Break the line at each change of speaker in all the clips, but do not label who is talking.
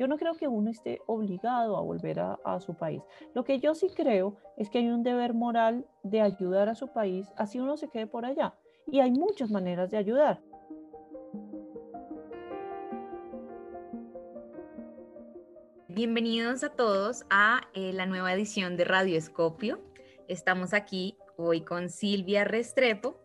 Yo no creo que uno esté obligado a volver a, su país. Lo que yo sí creo es que hay un deber moral de ayudar a su país, así uno se quede por allá. Y hay muchas maneras de ayudar.
Bienvenidos a todos a eh, la nueva edición de Radio Escopio. Estamos aquí hoy con Silvia Restrepo.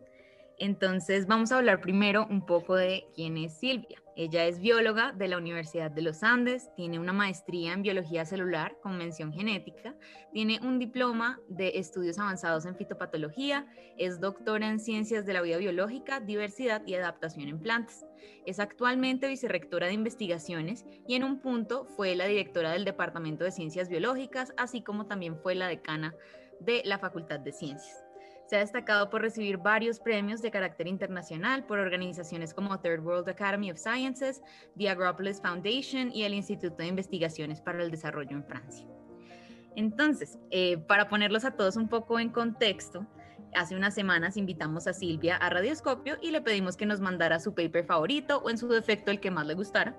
Entonces vamos a hablar primero un poco de quién es Silvia. Ella es bióloga de la Universidad de los Andes, tiene una maestría en biología celular con mención genética, tiene un diploma de estudios avanzados en fitopatología, es doctora en ciencias de la vida biológica, diversidad y adaptación en plantas. Es actualmente vicerrectora de investigaciones y en un punto fue la directora del Departamento de Ciencias Biológicas, así como también fue la decana de la Facultad de Ciencias. Se ha destacado por recibir varios premios de carácter internacional por organizaciones como Third World Academy of Sciences, the Agropolis Foundation y el Instituto de Investigaciones para el Desarrollo en Francia. Entonces, eh, para ponerlos a todos un poco en contexto, hace unas semanas invitamos a Silvia a Radioscopio y le pedimos que nos mandara su paper favorito o en su defecto el que más le gustara.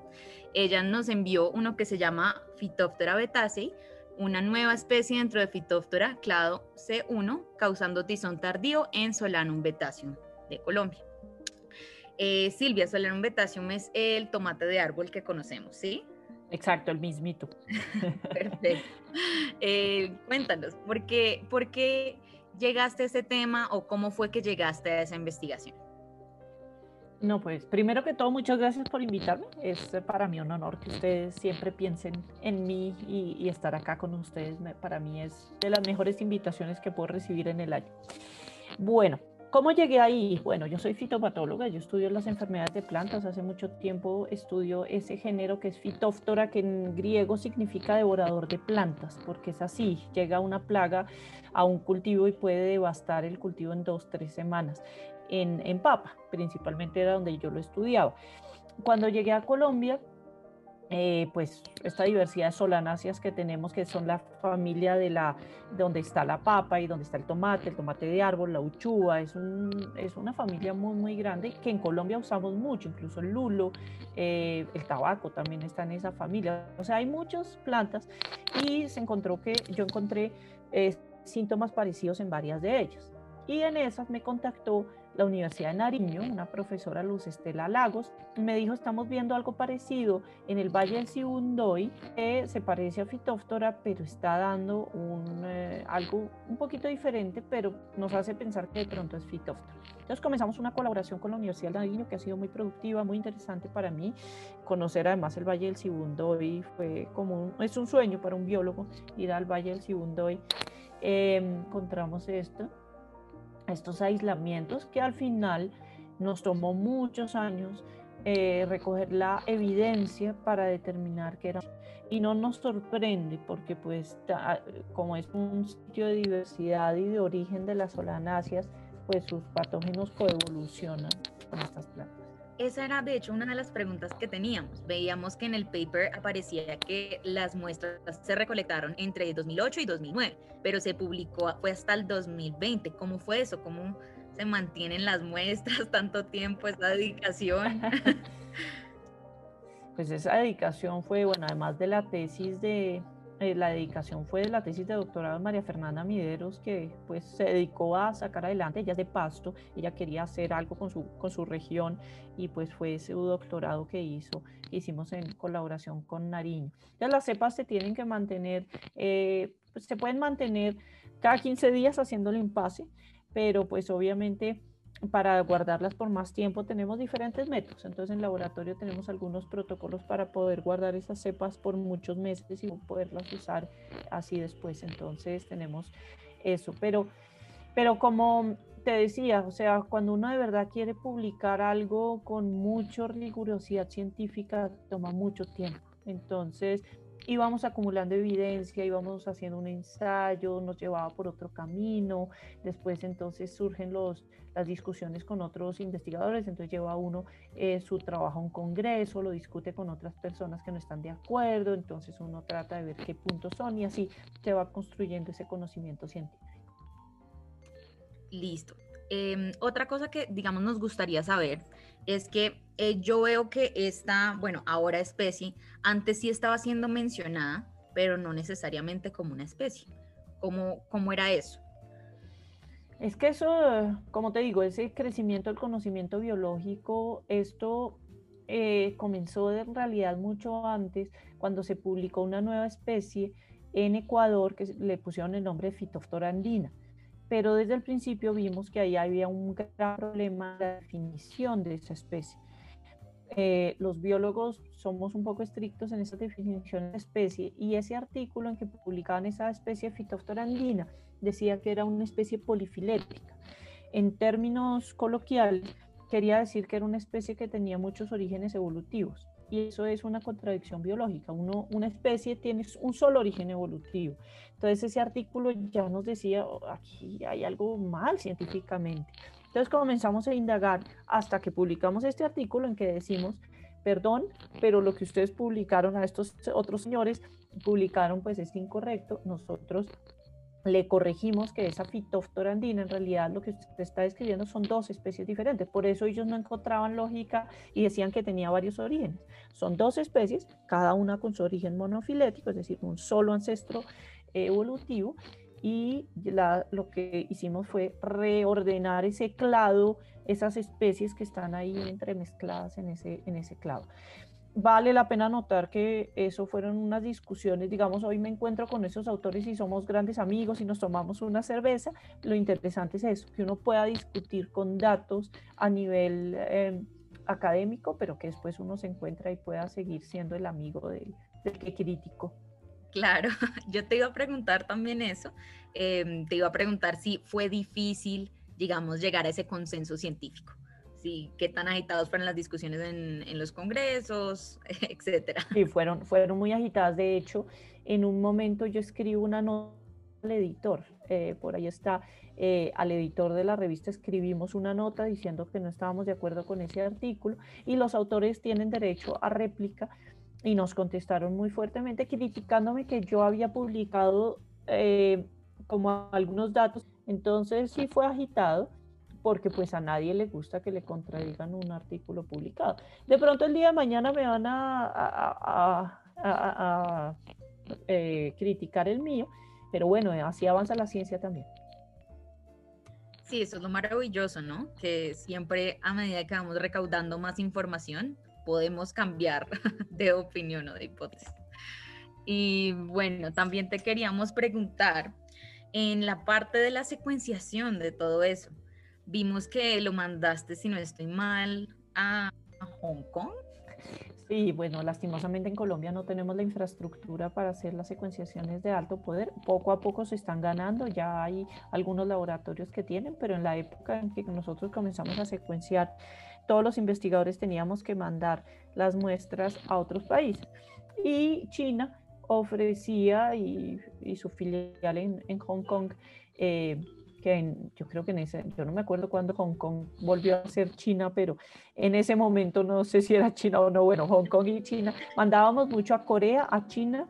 Ella nos envió uno que se llama Phytophthora betacei, una nueva especie dentro de Phytophthora clado C1, causando tizón tardío en Solanum betaceum de Colombia. Eh, Silvia, Solanum betaceum es el tomate de árbol que conocemos, ¿sí?
Exacto, el mismito.
Perfecto. Eh, cuéntanos, ¿por qué, ¿por qué llegaste a ese tema o cómo fue que llegaste a esa investigación?
No, pues primero que todo, muchas gracias por invitarme. Es eh, para mí un honor que ustedes siempre piensen en mí y, estar acá con ustedes. para mí es de las mejores invitaciones que puedo recibir en el año. Bueno, ¿cómo llegué ahí? Bueno, yo soy fitopatóloga, yo estudio las enfermedades de plantas. Hace mucho tiempo estudio ese género que es fitóftora, que en griego significa devorador de plantas, porque es así, llega una plaga a un cultivo y puede devastar el cultivo en dos, tres semanas en, Papa, principalmente era donde yo lo estudiaba. Cuando llegué a Colombia, eh, pues esta diversidad de solanáceas que tenemos, que son la familia de la, donde está la papa y donde está el tomate, el tomate de árbol, la uchuva, es, es una familia muy, muy grande que en Colombia usamos mucho, incluso el lulo, eh, el tabaco también está en esa familia. O sea, hay muchas plantas y se encontró que yo encontré eh, síntomas parecidos en varias de ellas. Y en esas me contactó la Universidad de Nariño, una profesora Luz Estela Lagos, me dijo, estamos viendo algo parecido en el Valle del Sibundoy, que se parece a Fitóftora, pero está dando un, eh, algo un poquito diferente, pero nos hace pensar que de pronto es Fitóftora. Entonces comenzamos una colaboración con la Universidad de Nariño que ha sido muy productiva, muy interesante para mí. Conocer además el Valle del Sibundoy fue como es un sueño para un biólogo ir al Valle del Sibundoy. Eh, encontramos esto estos aislamientos que al final nos tomó muchos años eh, recoger la evidencia para determinar que era y no nos sorprende porque pues como es un sitio de diversidad y de origen de las solanáceas pues sus patógenos coevolucionan con estas plantas.
Esa era de hecho una de las preguntas que teníamos. Veíamos que en el paper aparecía que las muestras se recolectaron entre 2008 y 2009, pero se publicó fue hasta el 2020. ¿Cómo fue eso? ¿Cómo se mantienen las muestras tanto tiempo, esa dedicación?
pues esa dedicación fue, bueno, además de la tesis de, eh, la dedicación fue de la tesis de doctorado de María Fernanda Mideros, que pues se dedicó a sacar adelante, ella es de Pasto, ella quería hacer algo con su, con su región y pues fue ese doctorado que hizo, hicimos en colaboración con Nariño. Ya las cepas se tienen que mantener, eh, pues, se pueden mantener cada 15 días haciendo el impasse, pero pues obviamente para guardarlas por más tiempo tenemos diferentes métodos. Entonces en laboratorio tenemos algunos protocolos para poder guardar esas cepas por muchos meses y poderlas usar así después. Entonces tenemos eso. Pero, pero como te decía, o sea, cuando uno de verdad quiere publicar algo con mucha rigurosidad científica, toma mucho tiempo. Entonces, íbamos acumulando evidencia, íbamos haciendo un ensayo, nos llevaba por otro camino, después entonces surgen los, las discusiones con otros investigadores, entonces lleva uno eh, su trabajo a un congreso, lo discute con otras personas que no están de acuerdo, entonces uno trata de ver qué puntos son y así se va construyendo ese conocimiento científico.
Listo. Em, otra cosa que, digamos, nos gustaría saber es que eh, yo veo que esta, bueno, ahora especie, antes sí estaba siendo mencionada, pero no necesariamente como una especie. ¿Cómo, cómo era eso?
Es que eso, como te digo, ese crecimiento del conocimiento biológico, esto eh, comenzó en realidad mucho antes, cuando se publicó una nueva especie en Ecuador que le pusieron el nombre de andina. Pero desde el principio vimos que ahí había un gran problema de la definición de esa especie. Eh, los biólogos somos un poco estrictos en esa definición de especie y ese artículo en que publicaban esa especie Phytophthora andina decía que era una especie polifilética. En términos coloquiales, quería decir que era una especie que tenía muchos orígenes evolutivos. Y eso es una contradicción biológica. Uno, una especie tiene un solo origen evolutivo. Entonces ese artículo ya nos decía, oh, aquí hay algo mal científicamente. Entonces comenzamos a indagar hasta que publicamos este artículo en que decimos, perdón, pero lo que ustedes publicaron a estos otros señores, publicaron pues es incorrecto. Nosotros le corregimos que esa Phytophthora andina, en realidad lo que usted está describiendo son dos especies diferentes. Por eso ellos no encontraban lógica y decían que tenía varios orígenes. Son dos especies, cada una con su origen monofilético, es decir, un solo ancestro evolutivo. Y lo que hicimos fue reordenar ese clado, esas especies que están ahí entremezcladas en ese, en ese clado vale la pena notar que eso fueron unas discusiones, digamos, hoy me encuentro con esos autores y somos grandes amigos y nos tomamos una cerveza, lo interesante es eso, que uno pueda discutir con datos a nivel em, académico, pero que después uno se encuentra y pueda seguir siendo el amigo del, que crítico.
Claro, yo te iba a preguntar también eso, em, te iba a preguntar si fue difícil, digamos, llegar a ese consenso científico sí, qué tan agitados fueron las discusiones en, los congresos, etcétera.
Sí, fueron, fueron muy agitadas. De hecho, en un momento yo escribo una nota al editor, eh, por ahí está, eh, al editor de la revista escribimos una nota diciendo que no estábamos de acuerdo con ese artículo y los autores tienen derecho a réplica y nos contestaron muy fuertemente criticándome que yo había publicado eh, como algunos datos. Entonces sí fue agitado porque pues a nadie le gusta que le contradigan un artículo publicado. De pronto el día de mañana me van a, eh, criticar el mío, pero bueno, así avanza la ciencia también.
Sí, eso es lo maravilloso, ¿no? Que siempre a medida que vamos recaudando más información, podemos cambiar de opinión o de hipótesis. Y bueno, también te queríamos preguntar en la parte de la secuenciación de todo eso. Vimos que lo mandaste, si no estoy mal, a, Hong Kong.
Sí, bueno, lastimosamente en Colombia no tenemos la infraestructura para hacer las secuenciaciones de alto poder. Poco a poco se están ganando, ya hay algunos laboratorios que tienen, pero en la época en que nosotros comenzamos a secuenciar, todos los investigadores teníamos que mandar las muestras a otros países. Y China ofrecía, y, su filial en, Hong Kong, eh, que yo creo que en ese, yo no me acuerdo cuándo Hong Kong volvió a ser China, pero en ese momento no sé si era China o no, bueno, Hong Kong y China, mandábamos mucho a Corea, a China,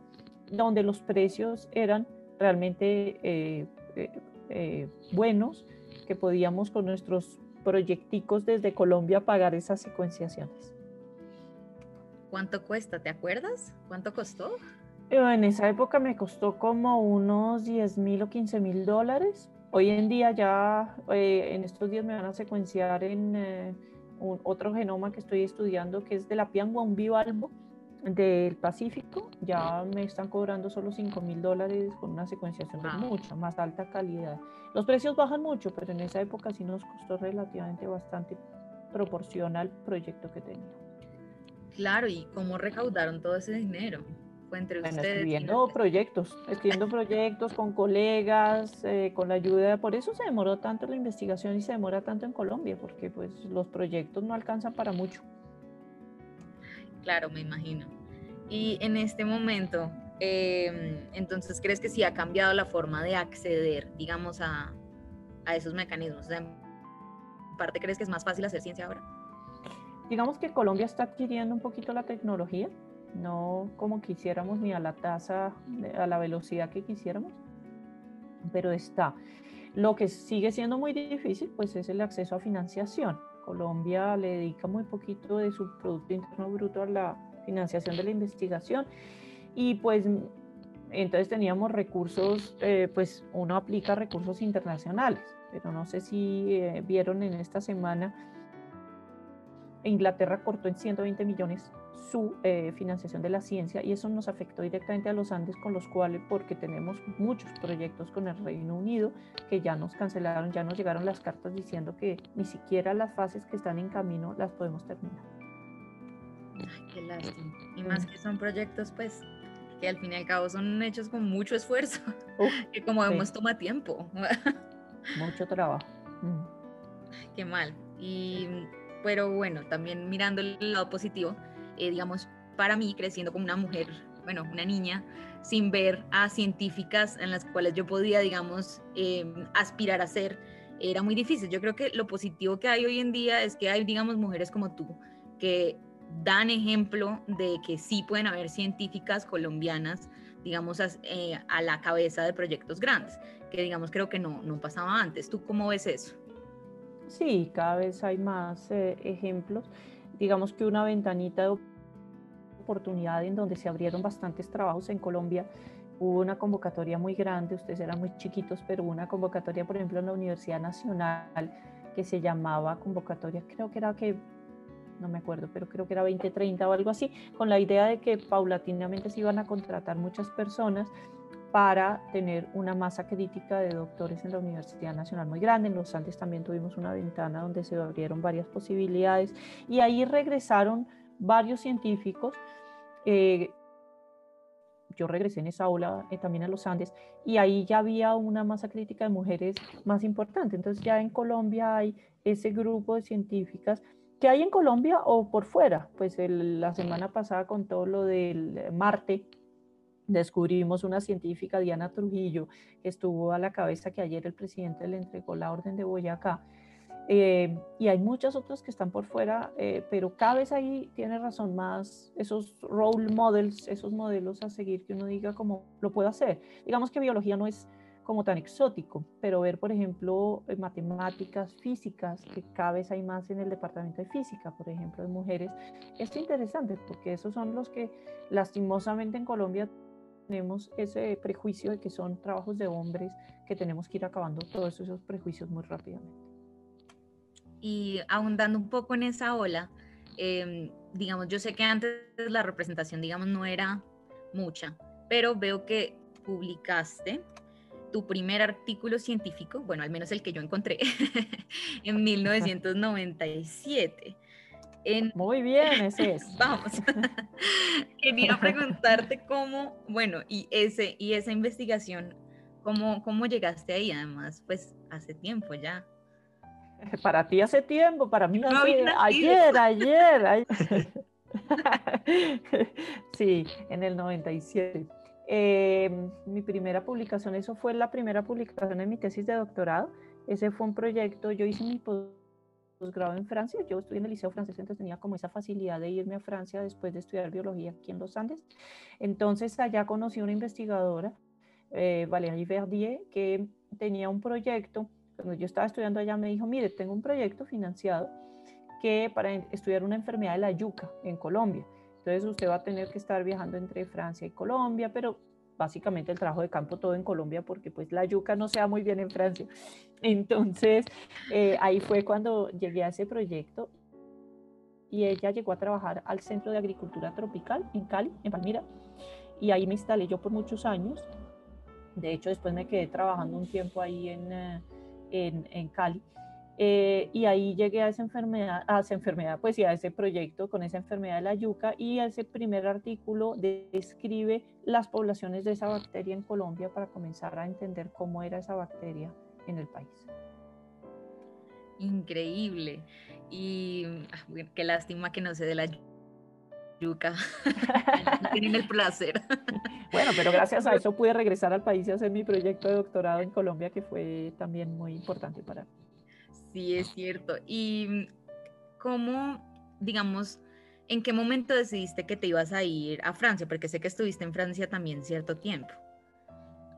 donde los precios eran realmente eh, eh, eh, buenos, que podíamos con nuestros proyecticos desde Colombia pagar esas secuenciaciones.
¿Cuánto cuesta? ¿Te acuerdas? ¿Cuánto costó?
En esa época me costó como unos 10 mil o 15 mil dólares Hoy en día ya, eh, en estos días me van a secuenciar en eh, otro genoma que estoy estudiando, que es de la Piangua, un bivalvo del Pacífico. Ya me están cobrando solo 5 mil dólares con una secuenciación de mucha más alta calidad. Los precios bajan mucho, pero en esa época sí nos costó relativamente bastante proporcional al proyecto que tenía.
Claro, ¿y cómo recaudaron todo ese dinero? Entre
ustedes. Escribiendo proyectos, escribiendo proyectos con colegas, eh, con la ayuda, por eso se demoró tanto la investigación y se demora tanto en Colombia, porque pues los proyectos no alcanzan para mucho.
Claro, me imagino. Y en este momento, em, entonces, ¿crees que sí ha cambiado la forma de acceder, digamos, a, a esos mecanismos? en parte, ¿crees que es más fácil hacer ciencia ahora?
Digamos que Colombia está adquiriendo un poquito la tecnología, no como quisiéramos ni a la tasa, a la velocidad que quisiéramos, pero está. Lo que sigue siendo muy difícil, pues es el acceso a financiación. Colombia le dedica muy poquito de su Producto Interno Bruto a la financiación de la investigación y pues entonces teníamos recursos, eh, pues uno aplica recursos internacionales, pero no sé si eh, vieron en esta semana, Inglaterra cortó en 120 millones su eh, financiación de la ciencia y eso nos afectó directamente a los Andes con los cuales, porque tenemos muchos proyectos con el Reino Unido que ya nos cancelaron, ya nos llegaron las cartas diciendo que ni siquiera las fases que están en camino las podemos terminar.
qué lástima. Y más que son proyectos pues que al fin y al cabo son hechos con mucho esfuerzo, que como vemos toma tiempo.
mucho trabajo. Mm.
Qué mal. Y, pero bueno, también mirando el lado positivo, eh, digamos, para mí creciendo como una mujer, bueno, una niña, sin ver a científicas en las cuales yo podía, digamos, em, aspirar a ser, era muy difícil. Yo creo que lo positivo que hay hoy en día es que hay, digamos, mujeres como tú, que dan ejemplo de que sí pueden haber científicas colombianas, digamos, a, eh, a la cabeza de proyectos grandes, que digamos creo que no, no pasaba antes. ¿Tú cómo ves eso?
Sí, cada vez hay más eh, ejemplos. Digamos que una ventanita de oportunidad en donde se abrieron bastantes trabajos en Colombia. Hubo una convocatoria muy grande, ustedes eran muy chiquitos, pero hubo una convocatoria, por ejemplo, en la Universidad Nacional que se llamaba convocatoria, creo que era que no me acuerdo, pero creo que era 2030 o algo así, con la idea de que paulatinamente se iban a contratar muchas personas para tener una masa crítica de doctores en la Universidad Nacional muy grande. En los Andes también tuvimos una ventana donde se abrieron varias posibilidades y ahí regresaron varios científicos. Eh, yo regresé en esa ola eh, también a los Andes y ahí ya había una masa crítica de mujeres más importante. Entonces ya en Colombia hay ese grupo de científicas que hay en Colombia o por fuera. Pues la semana pasada con todo lo del Marte, descubrimos una científica, Diana Trujillo, que estuvo a la cabeza que ayer el presidente le entregó la orden de Boyacá. Eh, y hay muchas otras que están por fuera, eh, pero cada vez ahí tiene razón más esos role models, esos modelos a seguir que uno diga cómo lo puedo hacer. Digamos que biología no es como tan exótico, pero ver, por ejemplo, matemáticas, físicas, que cada vez hay más en el departamento de física, por ejemplo, de mujeres, es interesante porque esos son los que lastimosamente en Colombia tenemos ese prejuicio de que son trabajos de hombres, que tenemos que ir acabando todos esos prejuicios muy rápidamente.
Y ahondando un poco en esa ola, em, digamos, yo sé que antes la representación, digamos, no era mucha, pero veo que publicaste tu primer artículo científico, bueno, al menos el que yo encontré, en 1997.
Muy bien, ese es.
Vamos. Quería preguntarte cómo, bueno, y, ese, y esa investigación, ¿cómo, ¿cómo llegaste ahí? Además, pues hace tiempo ya.
Para ti hace tiempo, para mí hace ayer, ayer, ayer. sí, en el 97. Em, mi primera publicación, eso fue la primera publicación en mi tesis de doctorado. Ese fue un proyecto, yo hice mi posgrado en Francia, yo estudié en el Liceo Francés, entonces tenía como esa facilidad de irme a Francia después de estudiar biología aquí en los Andes. Entonces allá conocí a una investigadora, eh, Valérie Verdier, que tenía un proyecto, cuando yo estaba estudiando allá me dijo, mire, tengo un proyecto financiado que para estudiar una enfermedad de la yuca en Colombia. Entonces usted va a tener que estar viajando entre Francia y Colombia, pero básicamente el trabajo de campo todo en Colombia porque pues la yuca no se da muy bien en Francia. Entonces eh, ahí fue cuando llegué a ese proyecto y ella llegó a trabajar al Centro de Agricultura Tropical en Cali, en Palmira, y ahí me instalé yo por muchos años. De hecho, después me quedé trabajando un tiempo ahí en, eh, en, en Cali. Eh, y ahí llegué a esa enfermedad, a esa enfermedad, pues y a ese proyecto con esa enfermedad de la yuca y ese primer artículo describe las poblaciones de esa bacteria en Colombia para comenzar a entender cómo era esa bacteria en el país.
Increíble. Y ah, qué lástima que no sé de la yuca. Tienen el placer.
Bueno, pero gracias a eso pude regresar al país y hacer mi proyecto de doctorado en Colombia, que fue también muy importante para mí.
Sí, es cierto. ¿Y cómo, digamos, en qué momento decidiste que te ibas a ir a Francia? Porque sé que estuviste en Francia también cierto tiempo.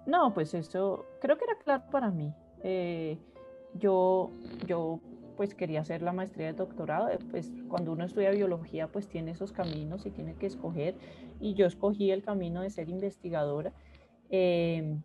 No, pues eso creo que era claro para mí. Eh, yo, yo pues quería hacer la maestría de doctorado, eh, pues cuando uno estudia biología pues tiene esos caminos y tiene que escoger y yo escogí el camino de ser investigadora. Eh,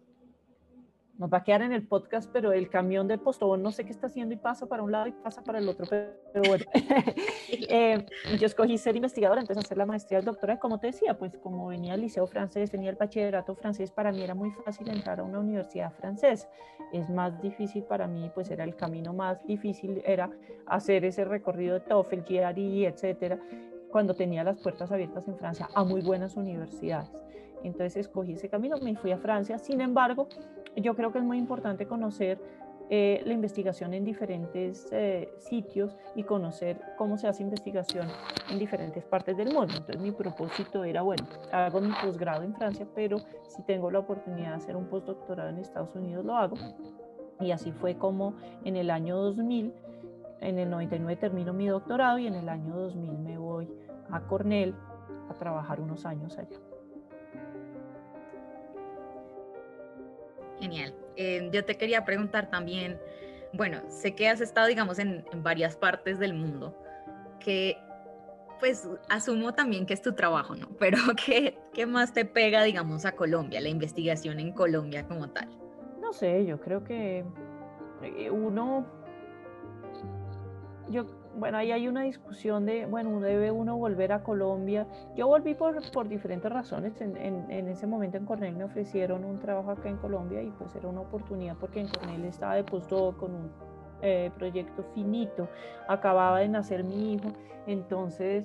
nos va a quedar en el podcast, pero el camión del postobón no sé qué está haciendo y pasa para un lado y pasa para el otro, pero, bueno, eh, yo escogí ser investigadora, entonces hacer la maestría del doctorado, como te decía, pues como venía el liceo francés, venía el bachillerato francés, para mí era muy fácil entrar a una universidad francesa, es más difícil para mí, pues era el camino más difícil, era hacer ese recorrido de TOEFL, GRE, etcétera, cuando tenía las puertas abiertas en Francia a muy buenas universidades. Entonces escogí ese camino, me fui a Francia. Sin embargo, yo creo que es muy importante conocer eh, la investigación en diferentes eh, sitios y conocer cómo se hace investigación en diferentes partes del mundo. Entonces mi propósito era, bueno, hago mi posgrado en Francia, pero si tengo la oportunidad de hacer un postdoctorado en Estados Unidos, lo hago. Y así fue como en el año 2000, en el 99 termino mi doctorado y en el año 2000 me voy a Cornell a trabajar unos años allá.
Genial. Eh, yo te quería preguntar también, bueno, sé que has estado, digamos, en, varias partes del mundo, que pues asumo también que es tu trabajo, ¿no? Pero ¿qué, ¿qué más te pega, digamos, a Colombia, la investigación en Colombia como tal?
No sé, yo creo que eh, uno, yo bueno, ahí hay una discusión de, bueno, debe uno volver a Colombia. Yo volví por, por diferentes razones. En, en, ese momento en Cornell me ofrecieron un trabajo acá en Colombia y pues era una oportunidad porque en Cornell estaba de postdoc con un eh, proyecto finito. Acababa de nacer mi hijo, entonces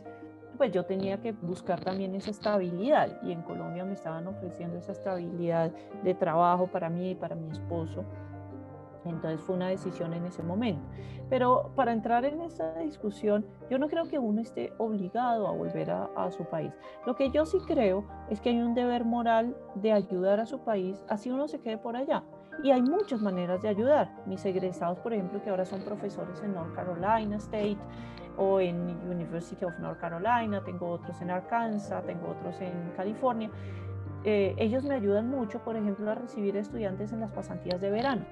pues yo tenía que buscar también esa estabilidad y en Colombia me estaban ofreciendo esa estabilidad de trabajo para mí y para mi esposo. Entonces fue una decisión en ese momento. Pero para entrar en esa discusión, yo no creo que uno esté obligado a volver a, su país. Lo que yo sí creo es que hay un deber moral de ayudar a su país, así uno se quede por allá. Y hay muchas maneras de ayudar. Mis egresados, por ejemplo, que ahora son profesores en North Carolina State o en University of North Carolina, tengo otros en Arkansas, tengo otros en California. Eh, ellos me ayudan mucho, por ejemplo, a recibir estudiantes en las pasantías de verano.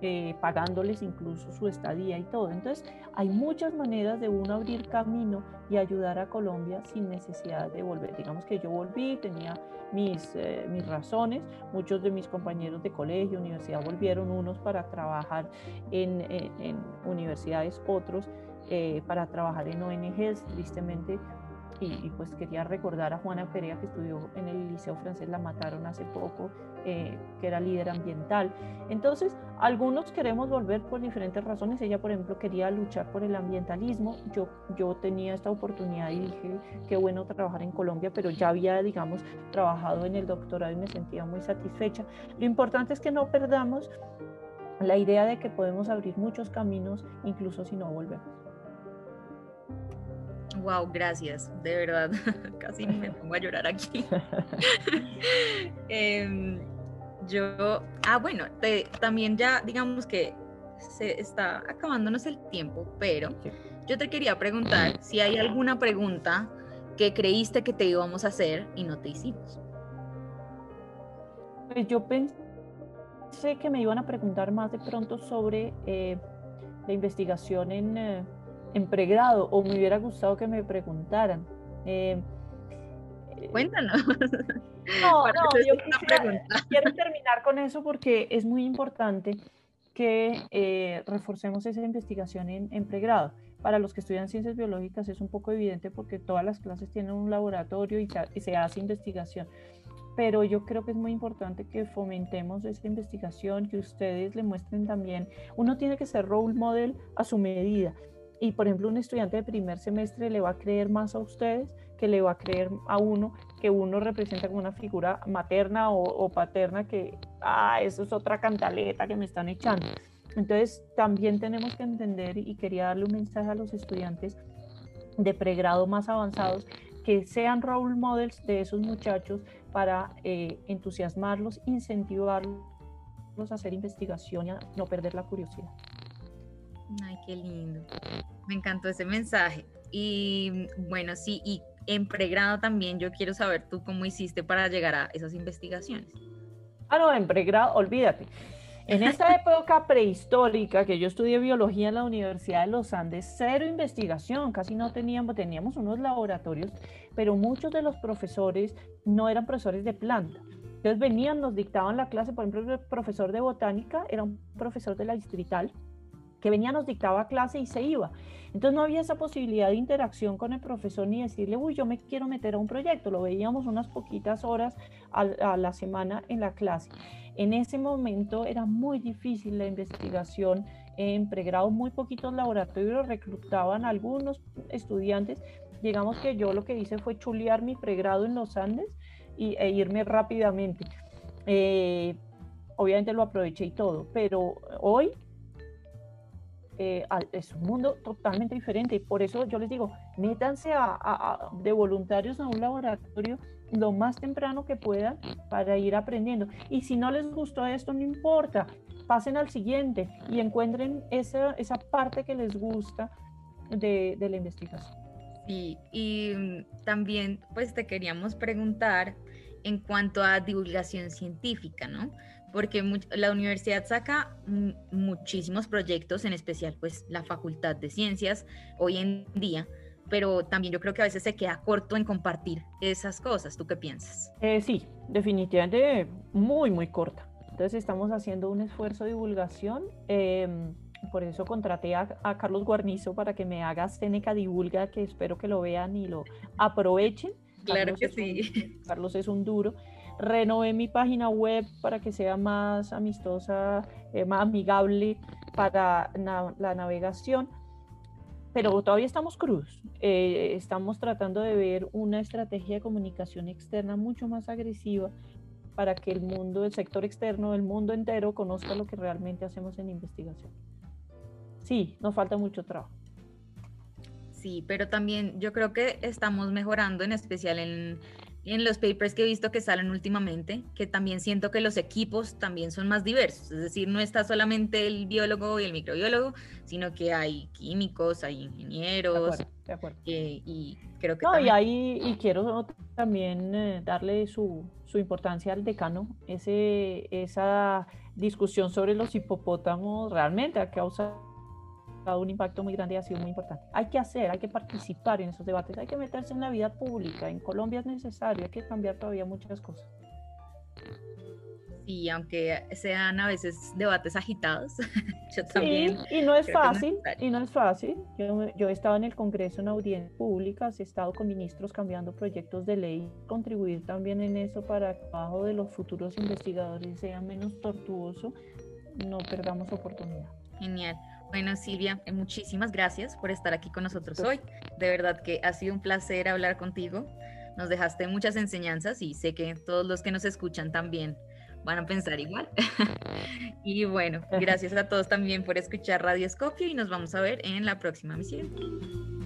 Eh, pagándoles incluso su estadía y todo. Entonces, hay muchas maneras de uno abrir camino y ayudar a Colombia sin necesidad de volver. Digamos que yo volví, tenía mis, eh, mis razones, muchos de mis compañeros de colegio, universidad volvieron, unos para trabajar en, en, universidades, otros eh, para trabajar en ONGs, tristemente y, pues quería recordar a Juana Perea que estudió en el Liceo Francés, la mataron hace poco, eh, que era líder ambiental. Entonces, algunos queremos volver por diferentes razones. Ella, por ejemplo, quería luchar por el ambientalismo. Yo, yo tenía esta oportunidad y dije, qué bueno trabajar en Colombia, pero ya había, digamos, trabajado en el doctorado y me sentía muy satisfecha. Lo importante es que no perdamos la idea de que podemos abrir muchos caminos, incluso si no volvemos.
Wow, gracias, de verdad, casi me pongo a llorar aquí. Em, yo, ah, bueno, también ya digamos que se está acabándonos el tiempo, pero yo te quería preguntar si hay alguna pregunta que creíste que te íbamos a hacer y no te hicimos.
Pues yo pensé que me iban a preguntar más de pronto sobre eh, la investigación en... Eh, en pregrado o me hubiera gustado que me preguntaran. Eh,
Cuéntanos.
No, no, yo quiero terminar con eso porque es muy importante que eh, reforcemos esa investigación en, en, pregrado. Para los que estudian ciencias biológicas es un poco evidente porque todas las clases tienen un laboratorio y y se hace investigación. Pero yo creo que es muy importante que fomentemos esa investigación, que ustedes le muestren también. Uno tiene que ser role model a su medida y por ejemplo, un estudiante de primer semestre le va a creer más a ustedes que le va a creer a uno que uno representa como una figura materna o, paterna que, ah, eso es otra cantaleta que me están echando. Entonces, también tenemos que entender y quería darle un mensaje a los estudiantes de pregrado más avanzados que sean role models de esos muchachos para eh, entusiasmarlos, incentivarlos a hacer investigación y a no perder la curiosidad.
Ay, qué lindo. Me encantó ese mensaje. Y bueno, sí, y en pregrado también yo quiero saber tú cómo hiciste para llegar a esas investigaciones.
Ah, no, en pregrado, olvídate. En esta época prehistórica que yo estudié biología en la Universidad de los Andes, cero investigación, casi no teníamos, teníamos unos laboratorios, pero muchos de los profesores no eran profesores de planta. Entonces venían, nos dictaban la clase, por ejemplo, el profesor de botánica era un profesor de la distrital, que venía, nos dictaba clase y se iba. Entonces no había esa posibilidad de interacción con el profesor ni decirle, uy, yo me quiero meter a un proyecto. Lo veíamos unas poquitas horas a, a la semana en la clase. En ese momento era muy difícil la investigación en pregrado, muy poquitos laboratorios reclutaban algunos estudiantes. Digamos que yo lo que hice fue chulear mi pregrado en los Andes y, e irme rápidamente. Eh, obviamente lo aproveché y todo, pero hoy eh, es un mundo totalmente diferente y por eso yo les digo, métanse a, de voluntarios a un laboratorio lo más temprano que puedan para ir aprendiendo. Y si no les gustó esto, no importa, pasen al siguiente y encuentren esa, esa parte que les gusta de, de la investigación.
Sí, y también pues te queríamos preguntar en cuanto a divulgación científica, ¿no? porque la universidad saca muchísimos proyectos, en especial pues la Facultad de Ciencias hoy en día, pero también yo creo que a veces se queda corto en compartir esas cosas. ¿Tú qué piensas?
Eh, sí, definitivamente muy, muy corta. Entonces estamos haciendo un esfuerzo de divulgación. Em, por eso contraté a, Carlos Guarnizo para que me haga Seneca Divulga, que espero que lo vean y lo aprovechen.
Claro que sí.
Carlos es un duro renové mi página web para que sea más amistosa, eh, más amigable para la navegación, pero todavía estamos cruz. Eh, estamos tratando de ver una estrategia de comunicación externa mucho más agresiva para que el mundo, el sector externo, el mundo entero conozca lo que realmente hacemos en investigación. Sí, nos falta mucho trabajo.
Sí, pero también yo creo que estamos mejorando, en especial en en los papers que he visto que salen últimamente, que también siento que los equipos también son más diversos, es decir, no está solamente el biólogo y el microbiólogo, sino que hay químicos, hay ingenieros,
de acuerdo,
eh, y creo que...
No, y, ahí, y quiero también eh, darle su, su, importancia al decano, ese, esa discusión sobre los hipopótamos realmente ha causado un impacto muy grande y ha sido muy importante. Hay que hacer, hay que participar en esos debates, hay que meterse en la vida pública. En Colombia es necesario, hay que cambiar todavía muchas cosas.
Y aunque sean a veces debates agitados, yo también.
y no es fácil, y no es fácil. Yo, yo he estado en el Congreso en audiencias públicas, he estado con ministros cambiando proyectos de ley, contribuir también en eso para que el trabajo de los futuros investigadores sea menos tortuoso, no perdamos oportunidad.
Genial. Bueno, Silvia, eh, muchísimas gracias por estar aquí con nosotros hoy. De verdad que ha sido un placer hablar contigo. Nos dejaste muchas enseñanzas y sé que todos los que nos escuchan también van a pensar igual. y bueno, gracias a todos también por escuchar Radio Escopio y nos vamos a ver en la próxima misión.